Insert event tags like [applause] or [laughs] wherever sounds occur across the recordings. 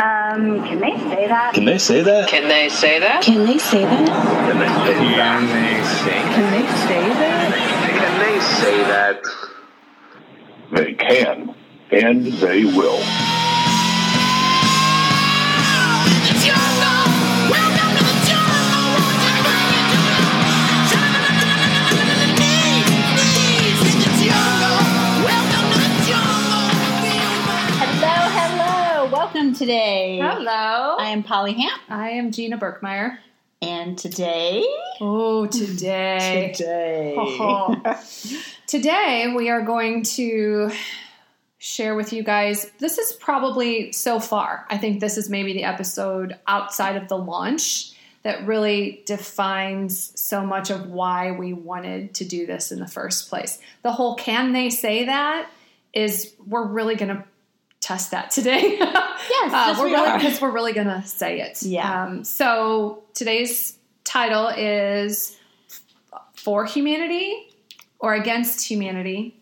Um, can they say that? Can they say that? Can they say that? Can they say that? Can they say that? Can they say that? Can they say that? They can, and they will. Today. Hello. I am Polly Hamp, I am Gina Berkmeyer. and today, Oh, today. today, [laughs] today we are going to share with you guys. This is probably so far. I think this is maybe the episode outside of the launch that really defines so much of why we wanted to do this in the first place. The whole can they say that is we're really going to test that today. [laughs] Yes, Uh, we're we really are. because we're really gonna say it. Yeah. Um, so today's title is for humanity or against humanity,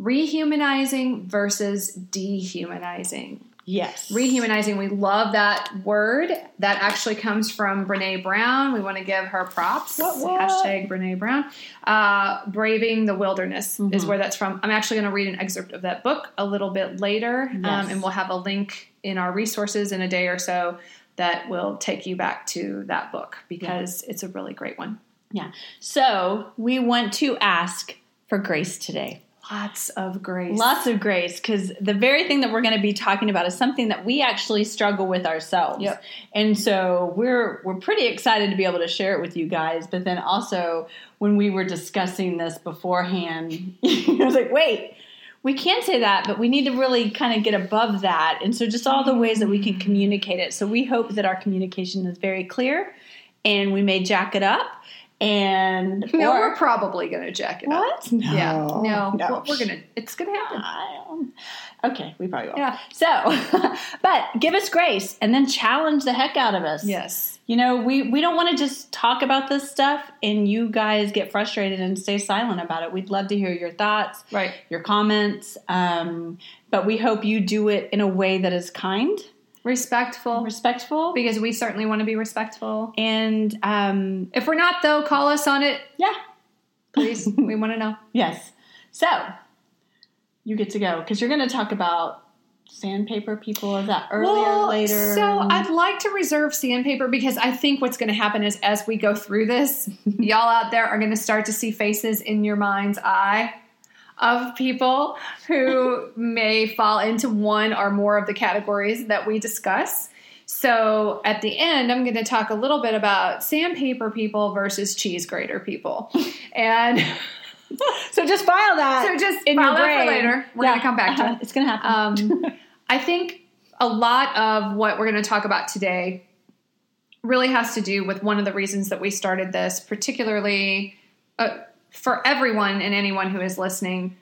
rehumanizing versus dehumanizing. Yes, Rehumanizing, we love that word. That actually comes from Brene Brown. We want to give her props. What, what? Hashtag Brene Brown. Uh, Braving the Wilderness is Mhm. where that's from. I'm actually going to read an excerpt of that book a little bit later, Yes. um, and we'll have a link in our resources in a day or so that will take you back to that book because it's a really great one. Yeah. So we want to ask for grace today. Lots of grace. Lots of grace, because the very thing that we're going to be talking about is something that we actually struggle with ourselves. Yep. And so we're we're pretty excited to be able to share it with you guys. But then also when we were discussing this beforehand, [laughs] I was like, wait, we can't say that, but we need to really kind of get above that. And so just all the ways that we can communicate it. So we hope that our communication is very clear and we may jack it up. And [laughs] no, or- we're probably going to jack it up. what? No, Yeah. No, no. Well, we're gonna. It's gonna happen. Okay, we probably will. Yeah. So, [laughs] but give us grace and then challenge the heck out of us. Yes. You know, we, we don't want to just talk about this stuff and you guys get frustrated and stay silent about it. We'd love to hear your thoughts, Right. your comments, um, but we hope you do it in a way that is kind, Respectful. respectful, because we certainly want to be respectful. and um, If we're not, though, call us on it, yeah, please. [laughs] we want to know. yes. So, you get to go because you're going to talk about sandpaper people. Is that earlier, Well, later? So I'd like to reserve sandpaper because I think what's going to happen is as we go through this, [laughs] y'all out there are going to start to see faces in your mind's eye of people who may fall into one or more of the categories that we discuss. So at the end, I'm going to talk a little bit about sandpaper people versus cheese grater people. And [laughs] So just file that. So just in file your that for brain. later. We're gonna come back to it. [laughs] It's gonna happen. Um, [laughs] I think a lot of what we're going to talk about today really has to do with one of the reasons that we started this, particularly uh, for everyone and anyone who is listening,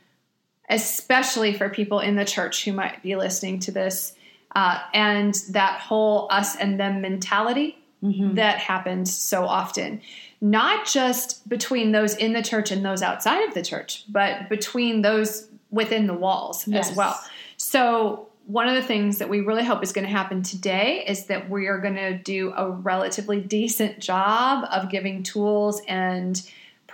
especially for people in the church who might be listening to this, uh, and that whole us and them mentality Mm-hmm. that happens so often. Not just between those in the church and those outside of the church, but between those within the walls Yes. as well. So, one of the things that we really hope is going to happen today is that we are going to do a relatively decent job of giving tools and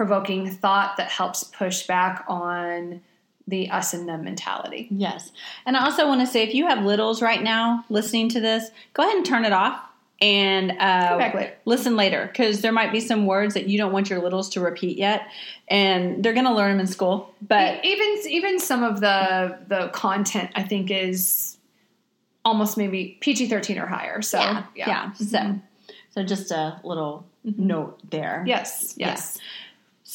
provoking thought that helps push back on the us and them mentality. Yes. And I also want to say if you have littles right now listening to this, go ahead and turn it off and uh, later. listen later because there might be some words that you don't want your littles to repeat yet, and they're going to learn them in school. But even even some of the the content I think is almost maybe PG thirteen or higher. So yeah, yeah, yeah. So, so just a little note there. yes, yes,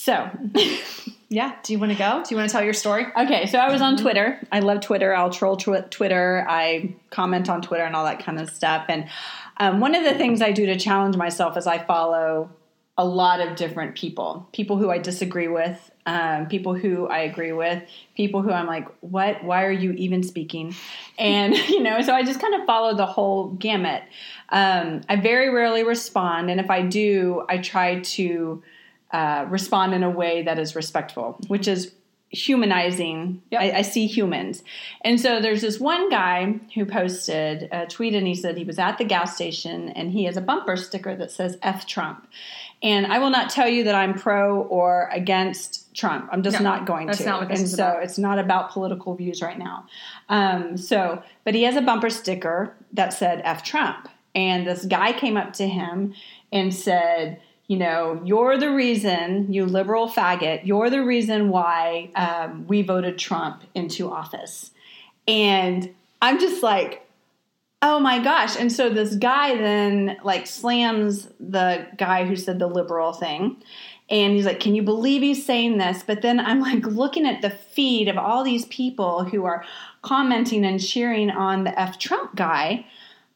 So, [laughs] yeah. Do you want to go? Do you want to tell your story? okay, so I was on Twitter. I love Twitter. I'll troll tw- Twitter. I comment on Twitter and all that kind of stuff. And um, one of the things I do to challenge myself is I follow a lot of different people, people who I disagree with, um, people who I agree with, people who I'm like, what? Why are you even speaking? And, [laughs] you know, so I just kind of follow the whole gamut. Um, I very rarely respond. And if I do, I try to uh, respond in a way that is respectful, which is humanizing. Yep. I, I see humans. And so there's this one guy who posted a tweet and he said he was at the gas station and he has a bumper sticker that says F Trump. And I will not tell you that I'm pro or against Trump. I'm just No, not going that's to. not what this and so about. it's not about political views right now. Um, so, but he has a bumper sticker that said F Trump. And this guy came up to him and said, you know, you're the reason, you liberal faggot, you're the reason why um, we voted Trump into office. And I'm just like, oh my gosh. And so this guy then like slams the guy who said the liberal thing. And he's like, Can you believe he's saying this? But then I'm like looking at the feed of all these people who are commenting and cheering on the F Trump guy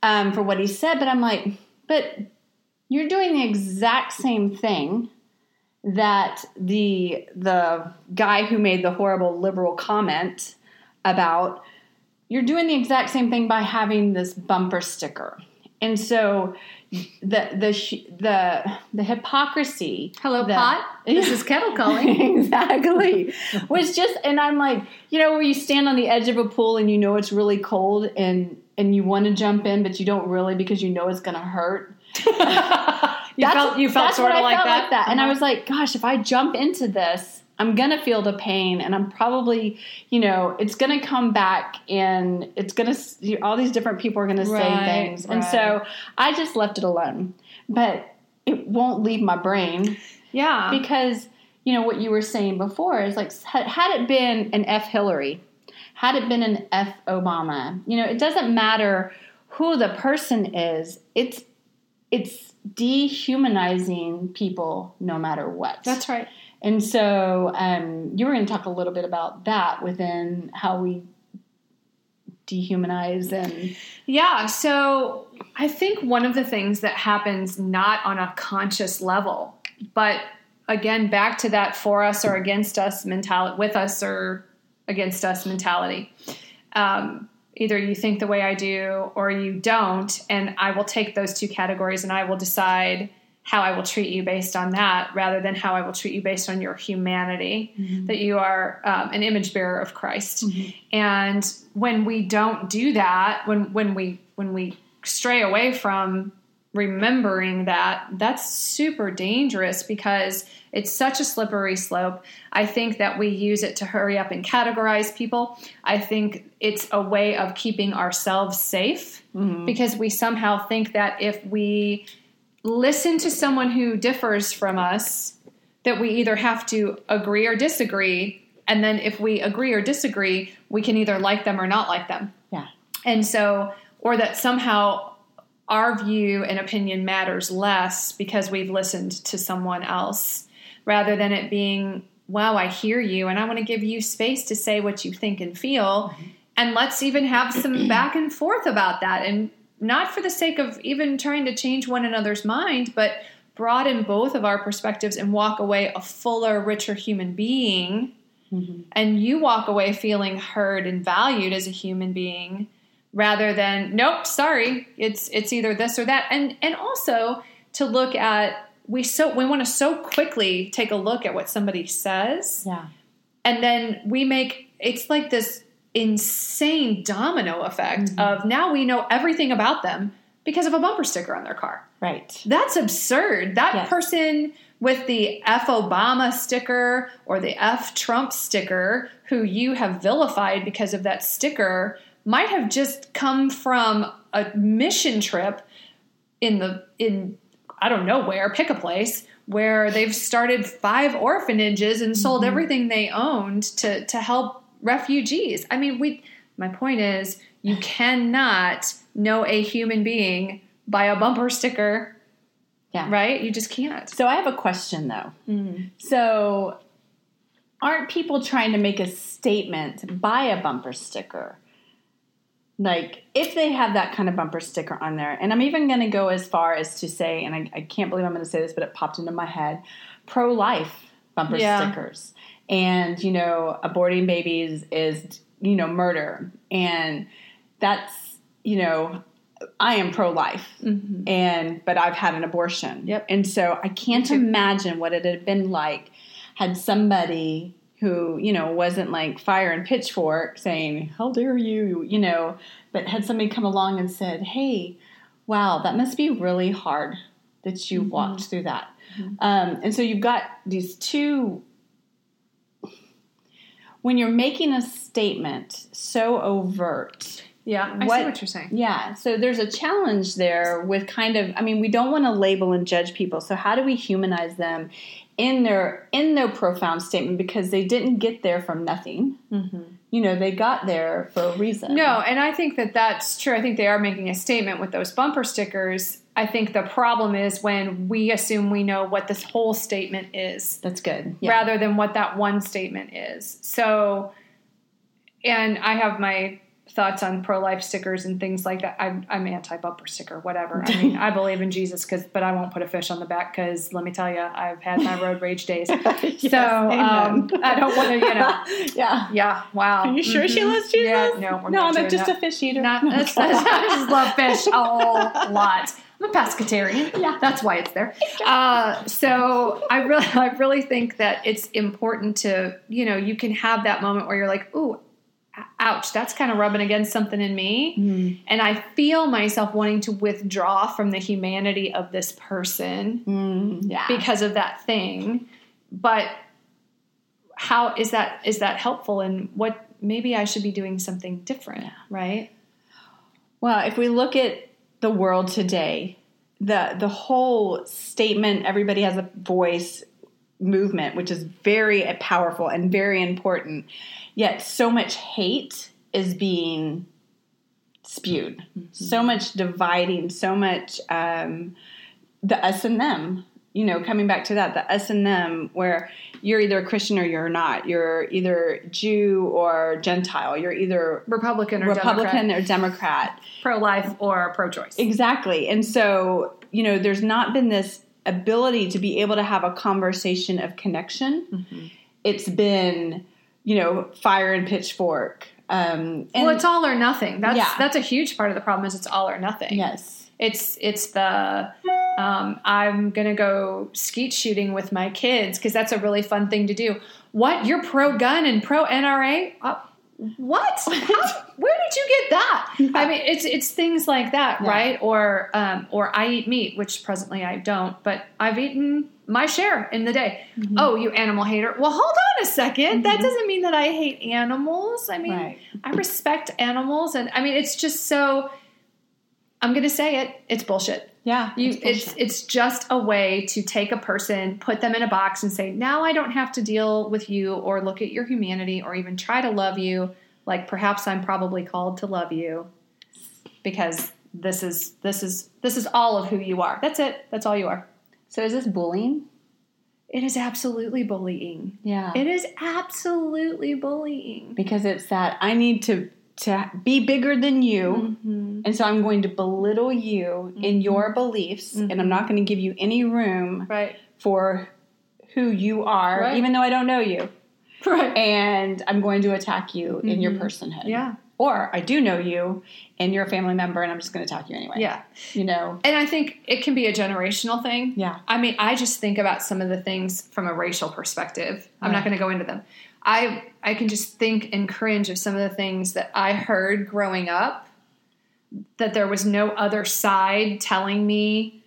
um, for what he said. But I'm like, But you're doing the exact same thing that the the guy who made the horrible liberal comment about you're doing the exact same thing by having this bumper sticker and so the the the the hypocrisy Hello, that- pot. This is kettle calling. [laughs] exactly was just and i'm like you know where you stand on the edge of a pool and you know it's really cold and and you want to jump in but you don't really because you know it's going to hurt [laughs] You felt you felt sort of like felt that. And I Uh-huh. was like, gosh, if I jump into this, I'm gonna feel the pain, and I'm probably, you know, it's gonna come back, and it's gonna all these different people are gonna say Right, things, and right. so I just left it alone. But it won't leave my brain yeah. because you know what you were saying before is like had had it been an F Hillary, had it been an F Obama, you know, it doesn't matter who the person is. It's it's dehumanizing people no matter what. That's right. And so um, you were going to talk a little bit about that within how we dehumanize and Yeah, so I think one of the things that happens not on a conscious level, but again, back to that for us or against us mentality, with us or against us mentality. Um, either you think the way I do or you don't, and I will take those two categories and I will decide how I will treat you based on that rather than how I will treat you based on your humanity, that you are um, an image bearer of Christ. And when we don't do that, when when we when we stray away from remembering that, that's super dangerous because it's such a slippery slope. I think that we use it to hurry up and categorize people. I think it's a way of keeping ourselves safe mm-hmm. because we somehow think that if we listen to someone who differs from us, that we either have to agree or disagree. And then if we agree or disagree, we can either like them or not like them. yeah. And so, or that somehow our view and opinion matters less because we've listened to someone else rather than it being, wow, I hear you and I want to give you space to say what you think and feel. And let's even have some [clears throat] back and forth about that. And not for the sake of even trying to change one another's mind, but broaden both of our perspectives and walk away a fuller, richer human being. Mm-hmm. And you walk away feeling heard and valued as a human being rather than nope sorry it's it's either this or that and and also to look at we so we want to so quickly take a look at what somebody says Yeah. and then we make it's like this insane domino effect mm-hmm. of now we know everything about them because of a bumper sticker on their car Right. that's absurd. That Yes. person with the F Obama sticker or the F Trump sticker, who you have vilified because of that sticker, might have just come from a mission trip in the in I don't know where, pick a place where they've started five orphanages and sold mm-hmm. everything they owned to to help refugees. I mean, we my point is you cannot know a human being by a bumper sticker, Yeah. right? You just can't. So I have a question though. Mm-hmm. So aren't people trying to make a statement by a bumper sticker? Like if they have that kind of bumper sticker on there, and I'm even going to go as far as to say, and I, I can't believe I'm going to say this, but it popped into my head: pro-life bumper Yeah. stickers, and you know, aborting babies is you know murder, and that's you know I am pro life, mm-hmm. and but I've had an abortion. Yep. And so I can't imagine what it had been like had somebody who, you know, wasn't like fire and pitchfork saying, How dare you, you know, but had somebody come along and said, Hey, wow, that must be really hard that you walked through that. Um, and so you've got these two when you're making a statement so overt Yeah, I What- see what you're saying. yeah so there's a challenge there with kind of i mean we don't want to label and judge people so how do we humanize them in their in their profound statement because they didn't get there from nothing mm-hmm. you know they got there for a reason No, and I think that that's true. I think they are making a statement with those bumper stickers. I think the problem is when we assume we know what this whole statement is. that's good yeah. rather than what that one statement is. So, and I have my thoughts on pro-life stickers and things like that. I'm, I'm anti-bumper sticker, whatever. I [laughs] mean, I believe in Jesus, cause, but I won't put a fish on the back because let me tell you, I've had my road rage days. [laughs] so um. I don't want to, you know. [laughs] yeah Yeah, wow. are you sure she Mhm. loves jesus Yeah, no, we're no not i'm just that. a fish eater Not, that's, I just love fish a whole lot. I'm a pescatarian. Yeah. that's why it's there. Uh, so I really, I really think that it's important to, you know, you can have that moment where you're like, ooh, ouch, that's kind of rubbing against something in me, Mm. and I feel myself wanting to withdraw from the humanity of this person Mm, yeah because of that thing. But how is that is that helpful and what maybe I should be doing something different, right? Well, if we look at the world today, the the whole statement "everybody has a voice" movement, which is very powerful and very important, yet so much hate is being spewed, so much dividing, so much um, the us and them. You know, coming back to that, the us and them, where you're either a Christian or you're not. You're either Jew or Gentile. You're either Republican or Republican Democrat, or Democrat. pro-life or pro-choice. Exactly. And so, you know, there's not been this ability to be able to have a conversation of connection. Mm-hmm. It's been, you know, fire and pitchfork. Um, and well, it's all or nothing. That's Yeah. that's a huge part of the problem. Is it's all or nothing. yes, It's it's the um, I'm gonna go skeet shooting with my kids because that's a really fun thing to do. What you're pro gun and pro NRA? Uh, what? [laughs] How, where did you get that? I mean, it's it's things like that, Yeah. right? Or um, or I eat meat, which presently I don't, but I've eaten my share in the day. Mm-hmm. Oh, you animal hater! Well, hold on a 2nd That doesn't mean that I hate animals. I mean, Right. I respect animals, and I mean, it's just so. I'm gonna say it. It's bullshit. yeah, You, it's it's it's just a way to take a person, put them in a box, and say, now I don't have to deal with you or look at your humanity or even try to love you. Like perhaps I'm probably called to love you because this is this is this is all of who you are. That's it. That's all you are. so is this bullying? It is absolutely bullying. Yeah, It is absolutely bullying. because it's that I need to to be bigger than you, Mm-hmm. and so I'm going to belittle you in your beliefs, and I'm not going to give you any room Right. for who you are, Right. even though I don't know you. Right. and I'm going to attack you in your personhood. Mm-hmm. Yeah. Or I do know you and you're a family member and I'm just going to attack you anyway. Yeah. You know? And I think it can be a generational thing. Yeah. I mean, I just think about some of the things from a racial perspective. I'm not going to go into them. I I can just think and cringe of some of the things that I heard growing up that there was no other side telling me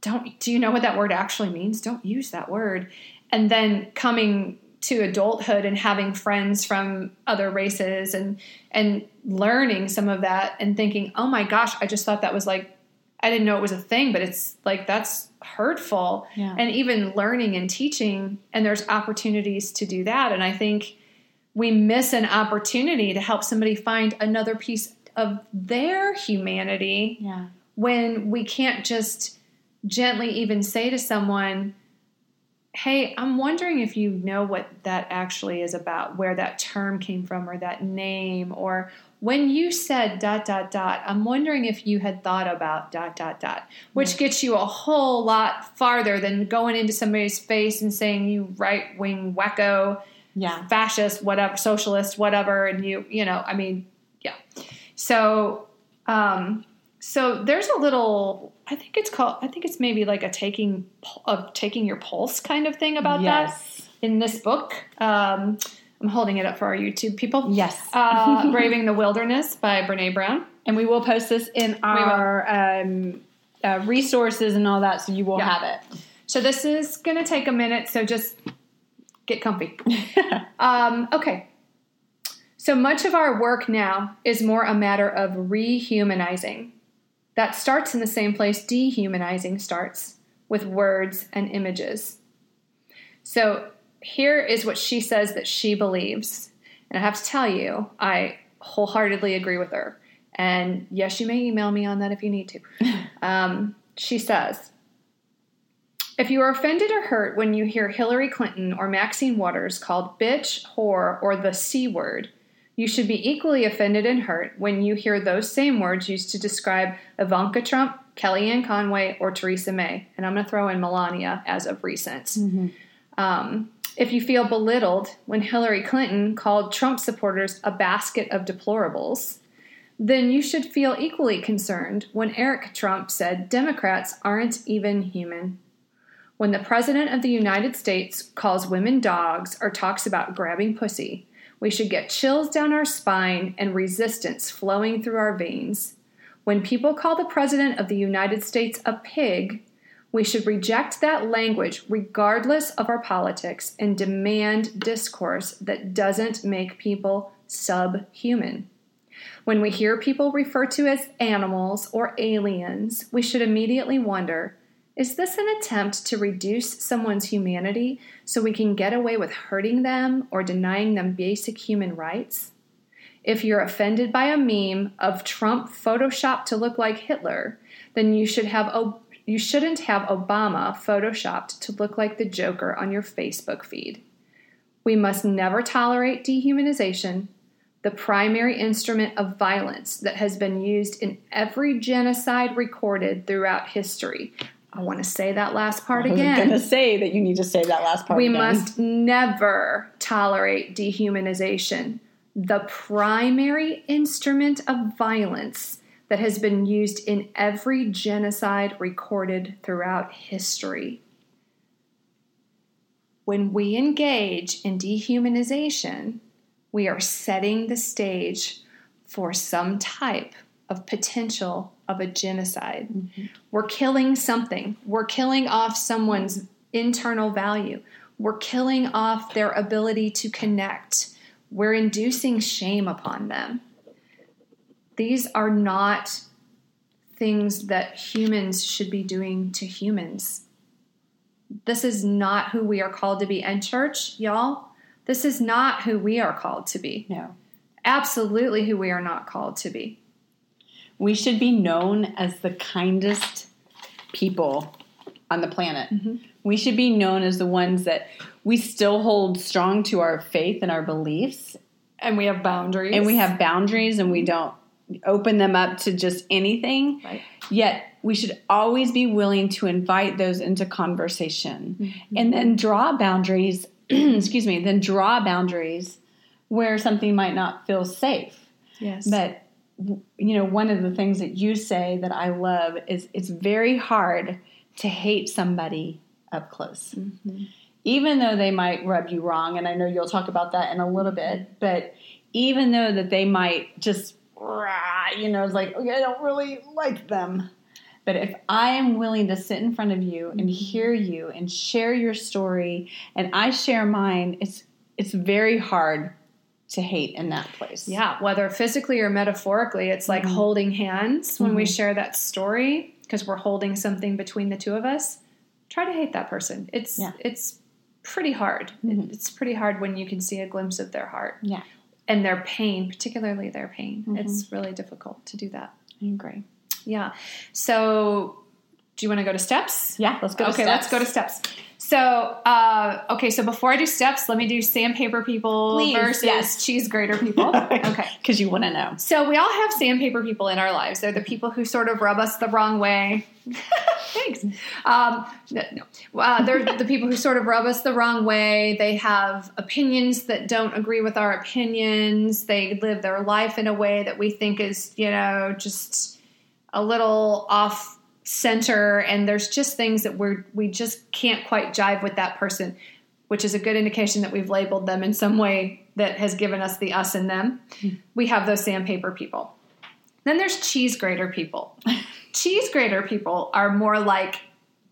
don't do you know what that word actually means? Don't use that word. And then coming to adulthood and having friends from other races and and learning some of that and thinking, "Oh my gosh, I just thought that was like I didn't know it was a thing, but it's like that's hurtful." Yeah. And even learning and teaching and there's opportunities to do that and I think we miss an opportunity to help somebody find another piece of their humanity Yeah. when we can't just gently even say to someone, Hey, I'm wondering if you know what that actually is about, where that term came from, or that name, or when you said dot, dot, dot, I'm wondering if you had thought about dot, dot, dot, which gets you a whole lot farther than going into somebody's face and saying, You right wing wacko, Yeah. fascist, whatever, socialist, whatever, and you, you know, I mean, yeah. So, um, so there's a little. I think it's called. I think it's maybe like a taking of taking your pulse kind of thing about that in this book. Um, I'm holding it up for our YouTube people. Yes. Uh, [laughs] Braving the Wilderness by Brene Brown. And we will post this in our um, uh, resources and all that, so you will Yeah. have it. So this is going to take a minute, so just get comfy. [laughs] um, okay. So much of our work now is more a matter of rehumanizing. That starts in the same place dehumanizing starts with words and images. So here is what she says that she believes. And I have to tell you, I wholeheartedly agree with her. And yes, you may email me on that if you need to. [laughs] Um, she says, if you are offended or hurt when you hear Hillary Clinton or Maxine Waters called bitch, whore, or the C word, you should be equally offended and hurt when you hear those same words used to describe Ivanka Trump, Kellyanne Conway, or Theresa May. And I'm going to throw in Melania as of recent. Um, if you feel belittled when Hillary Clinton called Trump supporters a basket of deplorables, then you should feel equally concerned when Eric Trump said Democrats aren't even human. When the President of the United States calls women dogs or talks about grabbing pussy, we should get chills down our spine and resistance flowing through our veins. When people call the President of the United States a pig, we should reject that language regardless of our politics and demand discourse that doesn't make people subhuman. When we hear people referred to as animals or aliens, we should immediately wonder is this an attempt to reduce someone's humanity so we can get away with hurting them or denying them basic human rights? If you're offended by a meme of Trump photoshopped to look like Hitler, then you should have you shouldn't have Obama photoshopped to look like the Joker on your Facebook feed. We must never tolerate dehumanization, the primary instrument of violence that has been used in every genocide recorded throughout history. I want to say that last part again. I again. going to say that you need to say that last part. We again. must never tolerate dehumanization, the primary instrument of violence that has been used in every genocide recorded throughout history. When we engage in dehumanization, we are setting the stage for some type of potential of a genocide. Mm-hmm. We're killing something. We're killing off someone's internal value. We're killing off their ability to connect. We're inducing shame upon them. These are not things that humans should be doing to humans. This is not who we are called to be. And, church, y'all, this is not who we are called to be. No. Absolutely who we are not called to be. We should be known as the kindest people on the planet. Mm-hmm. We should be known as the ones that we still hold strong to our faith and our beliefs, And we have boundaries. and we have boundaries, and we don't open them up to just anything. Right. Yet we should always be willing to invite those into conversation mm-hmm. and then draw boundaries, [clears throat] excuse me, then draw boundaries where something might not feel safe. Yes. But you know, one of the things that you say that I love is it's very hard to hate somebody up close. Mm-hmm. Even though they might rub you wrong, and I know you'll talk about that in a little bit, but even though that they might just you know, it's like, okay, I don't really like them. But if I am willing to sit in front of you and mm-hmm. hear you and share your story and I share mine, it's it's very hard to hate in that place. Yeah, whether physically or metaphorically, it's like mm-hmm. holding hands when we mm-hmm. share that story because we're holding something between the two of us. Try to hate that person. It's Yeah. it's pretty hard. It- mm-hmm. It's pretty hard when you can see a glimpse of their heart Yeah. and their pain, particularly their pain. It's really difficult to do that. I agree. Yeah. So, do you want to go to steps? Yeah, let's go to okay, steps. let's go to steps. So, uh, okay, so before I do steps, let me do sandpaper people Please, versus yes. cheese grater people. [laughs] okay. Because you want to know. So we all have sandpaper people in our lives. They're the people who sort of rub us the wrong way. [laughs] Thanks. Um, no, no. Uh, they're the people who sort of rub us the wrong way. They have opinions that don't agree with our opinions. They live their life in a way that we think is, you know, just a little off center and there's just things that we're we just can't quite jive with that person which is a good indication that we've labeled them in some way that has given us the us and them. Hmm. We have those sandpaper people. Then there's cheese grater people. [laughs] Cheese grater people are more like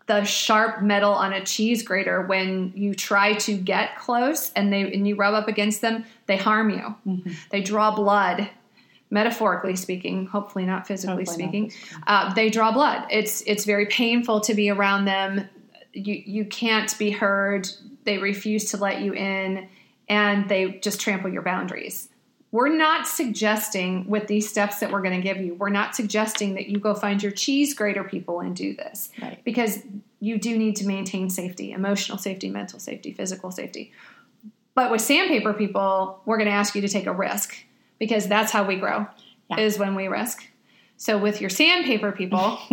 the sharp metal on a cheese grater when you try to get close and they and you rub up against them they harm you. Mm-hmm. They draw blood metaphorically speaking hopefully not physically Hopefully not speaking uh, they draw blood. It's it's very painful to be around them. You you can't be heard. They refuse to let you in and they just trample your boundaries. We're not suggesting with these steps that we're going to give you we're not suggesting that you go find your cheese grater people and do this. Right. because you do need to maintain safety emotional safety mental safety physical safety. But with sandpaper people we're going to ask you to take a risk because that's how we grow Yeah. is when we risk so with your sandpaper people [laughs]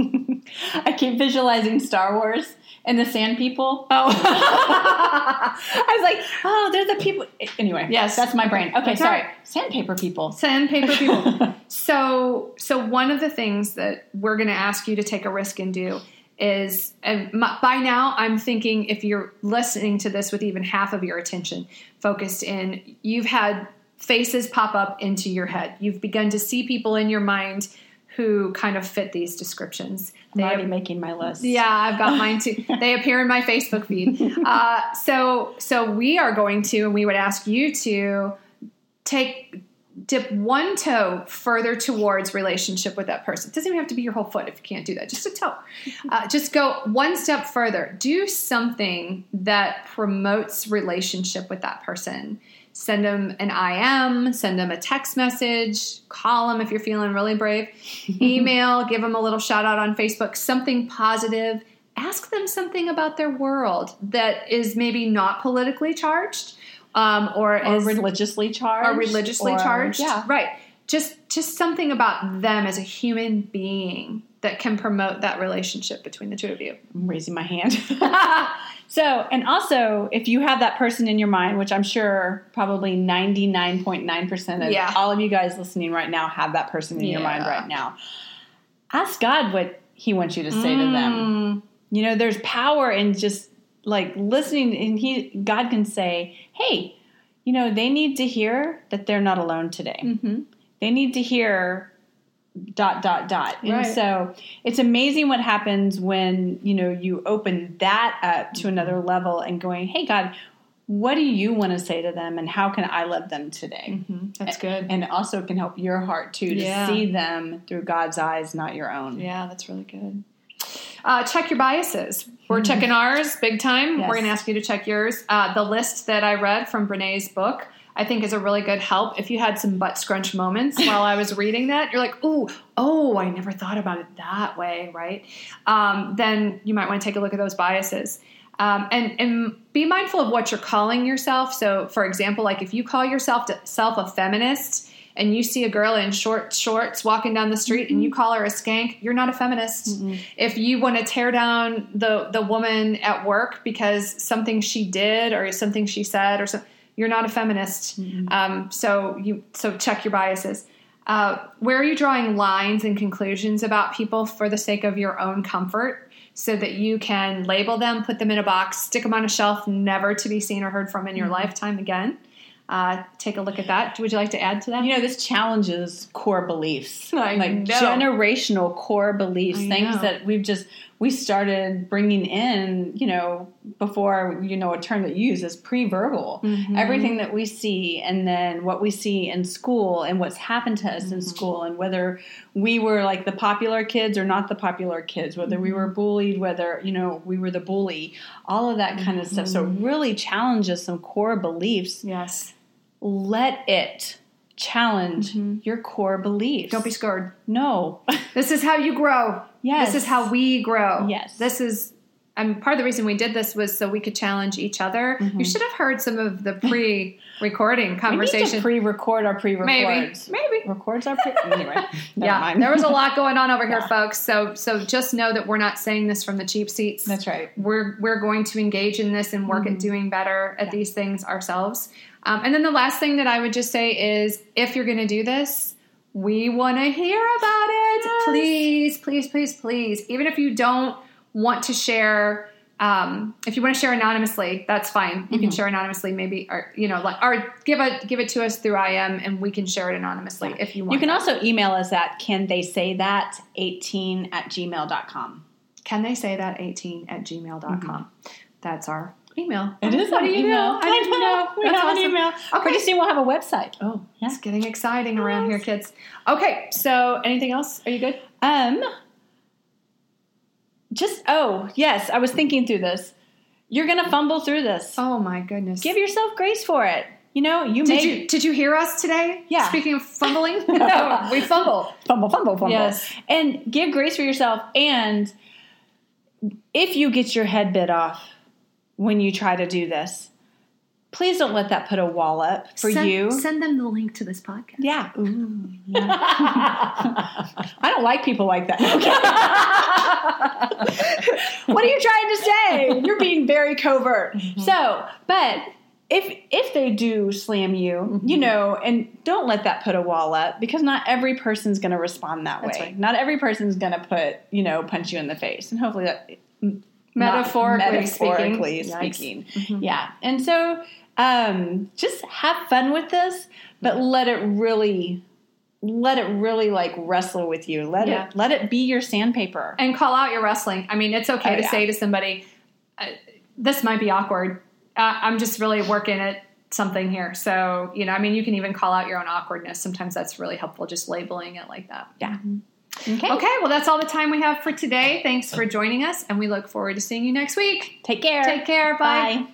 I keep visualizing Star Wars and the Sand People. oh [laughs] I was like, oh, they're the people. Anyway, Yes. that's my brain. Okay, sorry. Sandpaper people. sandpaper people [laughs] so so one of the things that we're going to ask you to take a risk and do is and my, by now i'm thinking if you're listening to this with even half of your attention focused in you've had faces pop up into your head you've begun to see people in your mind who kind of fit these descriptions I'm They already have- making my list. yeah, I've got [laughs] mine too. They appear in my Facebook feed. Uh, so, so we are going to, and we would ask you to take dip one toe further towards relationship with that person. It doesn't even have to be your whole foot if you can't do that. Just a toe. Uh, just go one step further. Do something that promotes relationship with that person. Send them an IM, send them a text message, call them if you're feeling really brave, [laughs] email, give them a little shout out on Facebook, something positive. Ask them something about their world that is maybe not politically charged um, or, Or is religiously charged. are religiously or- charged. Yeah. Right. Just just something about them as a human being that can promote that relationship between the two of you. I'm raising my hand. [laughs] [laughs] so, and also, if you have that person in your mind, which I'm sure probably 99.9% of Yeah. all of you guys listening right now have that person in your mind right now, ask God what He wants you to say to them. Mm. You know, there's power in just like listening, and He, God can say, hey, you know, they need to hear that they're not alone today. Mhm. They need to hear dot dot dot and Right. so it's amazing what happens when you know you open that up to another level and going hey god what do you want to say to them and how can i love them today That's good. and it also can help your heart too to Yeah. see them through god's eyes not your own Yeah, that's really good. Uh, check your biases. We're checking ours big time. Yes. We're going to ask you to check yours. Uh, the list that I read from Brene's book, I think, is a really good help. If you had some butt scrunch moments while I was reading that, you're like, "Ooh, oh, I never thought about it that way," right? Um, then you might want to take a look at those biases. Um, and and be mindful of what you're calling yourself. So, for example, like if you call yourself self a feminist and you see a girl in short shorts walking down the street and you call her a skank, you're not a feminist. If you want to tear down the the woman at work because something she did or something she said or something, you're not a feminist. Um, so you so check your biases. Uh, where are you drawing lines and conclusions about people for the sake of your own comfort? So that you can label them, put them in a box, stick them on a shelf, never to be seen or heard from in your lifetime again. Uh, take a look at that. Would you like to add to that? you know this challenges core beliefs [laughs] I like know. generational core beliefs I things know. that we've just we started bringing in you know before you know a term that you use is pre-verbal Mm-hmm. everything that we see and then what we see in school and what's happened to us Mm-hmm. in school and whether we were like the popular kids or not the popular kids whether we Mm-hmm. were bullied whether you know we were the bully all of that kind of stuff so it Mm-hmm. really challenges some core beliefs yes. let it challenge your core beliefs. Mm-hmm. Don't be scared. no. [laughs] This is how you grow. Yes. This is how we grow. Yes. This is and part of the reason we did this was so we could challenge each other. You should have heard some of the pre-recording [laughs] we need conversation. to pre-record our pre-records. maybe. Maybe. Records our pre. [laughs] Anyway, yeah, mind. there was a lot going on over here, folks. So, so just know that we're not saying this from the cheap seats. That's right. We're we're going to engage in this and work Mm-hmm. at doing better at these things ourselves. Um, and then the last thing that I would just say is, if you're going to do this, We want to hear about it. Yes. Please, please, please, please. Even if you don't want to share, um, if you want to share anonymously, that's fine. You can share anonymously, maybe, or you know, like, or give it give it to us through IM, and we can share it anonymously if you want. You can that. also email us at can they say that 18 at gmail.com. can they say that 18 at gmail.com. That's our email. It is an you email. I didn't know. We That's have awesome. an email. Okay. Pretty soon we'll have a website. Oh, Yeah. it's getting exciting around here, kids. Okay, so anything else? Are you good? Um, just oh yes, I was thinking through this. You're gonna fumble through this. Oh my goodness. Give yourself grace for it. You know, you did may you did you hear us today? Yeah. Speaking of fumbling, [laughs] [laughs] no, we fumble. fumble, fumble, fumble. Yes. and give grace for yourself. And if you get your head bit off when you try to do this, please don't let that put a wall up for Send- you. Send them the link to this podcast. Yeah. [laughs] I don't like people like that. [laughs] what are you trying to say? You're being very covert. Mm-hmm. So, but if if they do slam you, mm-hmm. you know, and don't let that put a wall up because not every person's going to respond that That's way. right. Not every person's going to put, you know, punch you in the face. And hopefully that not Metaphorically metaphorically speaking. Speaking. Yeah. And so um just have fun with this, but let it really let it really like wrestle with you. Let Yeah. it let it be your sandpaper. And call out your wrestling. I mean, it's okay Oh, to yeah. say to somebody, uh, "This might be awkward. Uh, I'm just really working at something here." So, you know, I mean, you can even call out your own awkwardness. Sometimes that's really helpful, just labeling it like that. Yeah. Okay. Okay, well, that's all the time we have for today. Thanks for joining us, and we look forward to seeing you next week. Take care. Take care. Bye. Bye.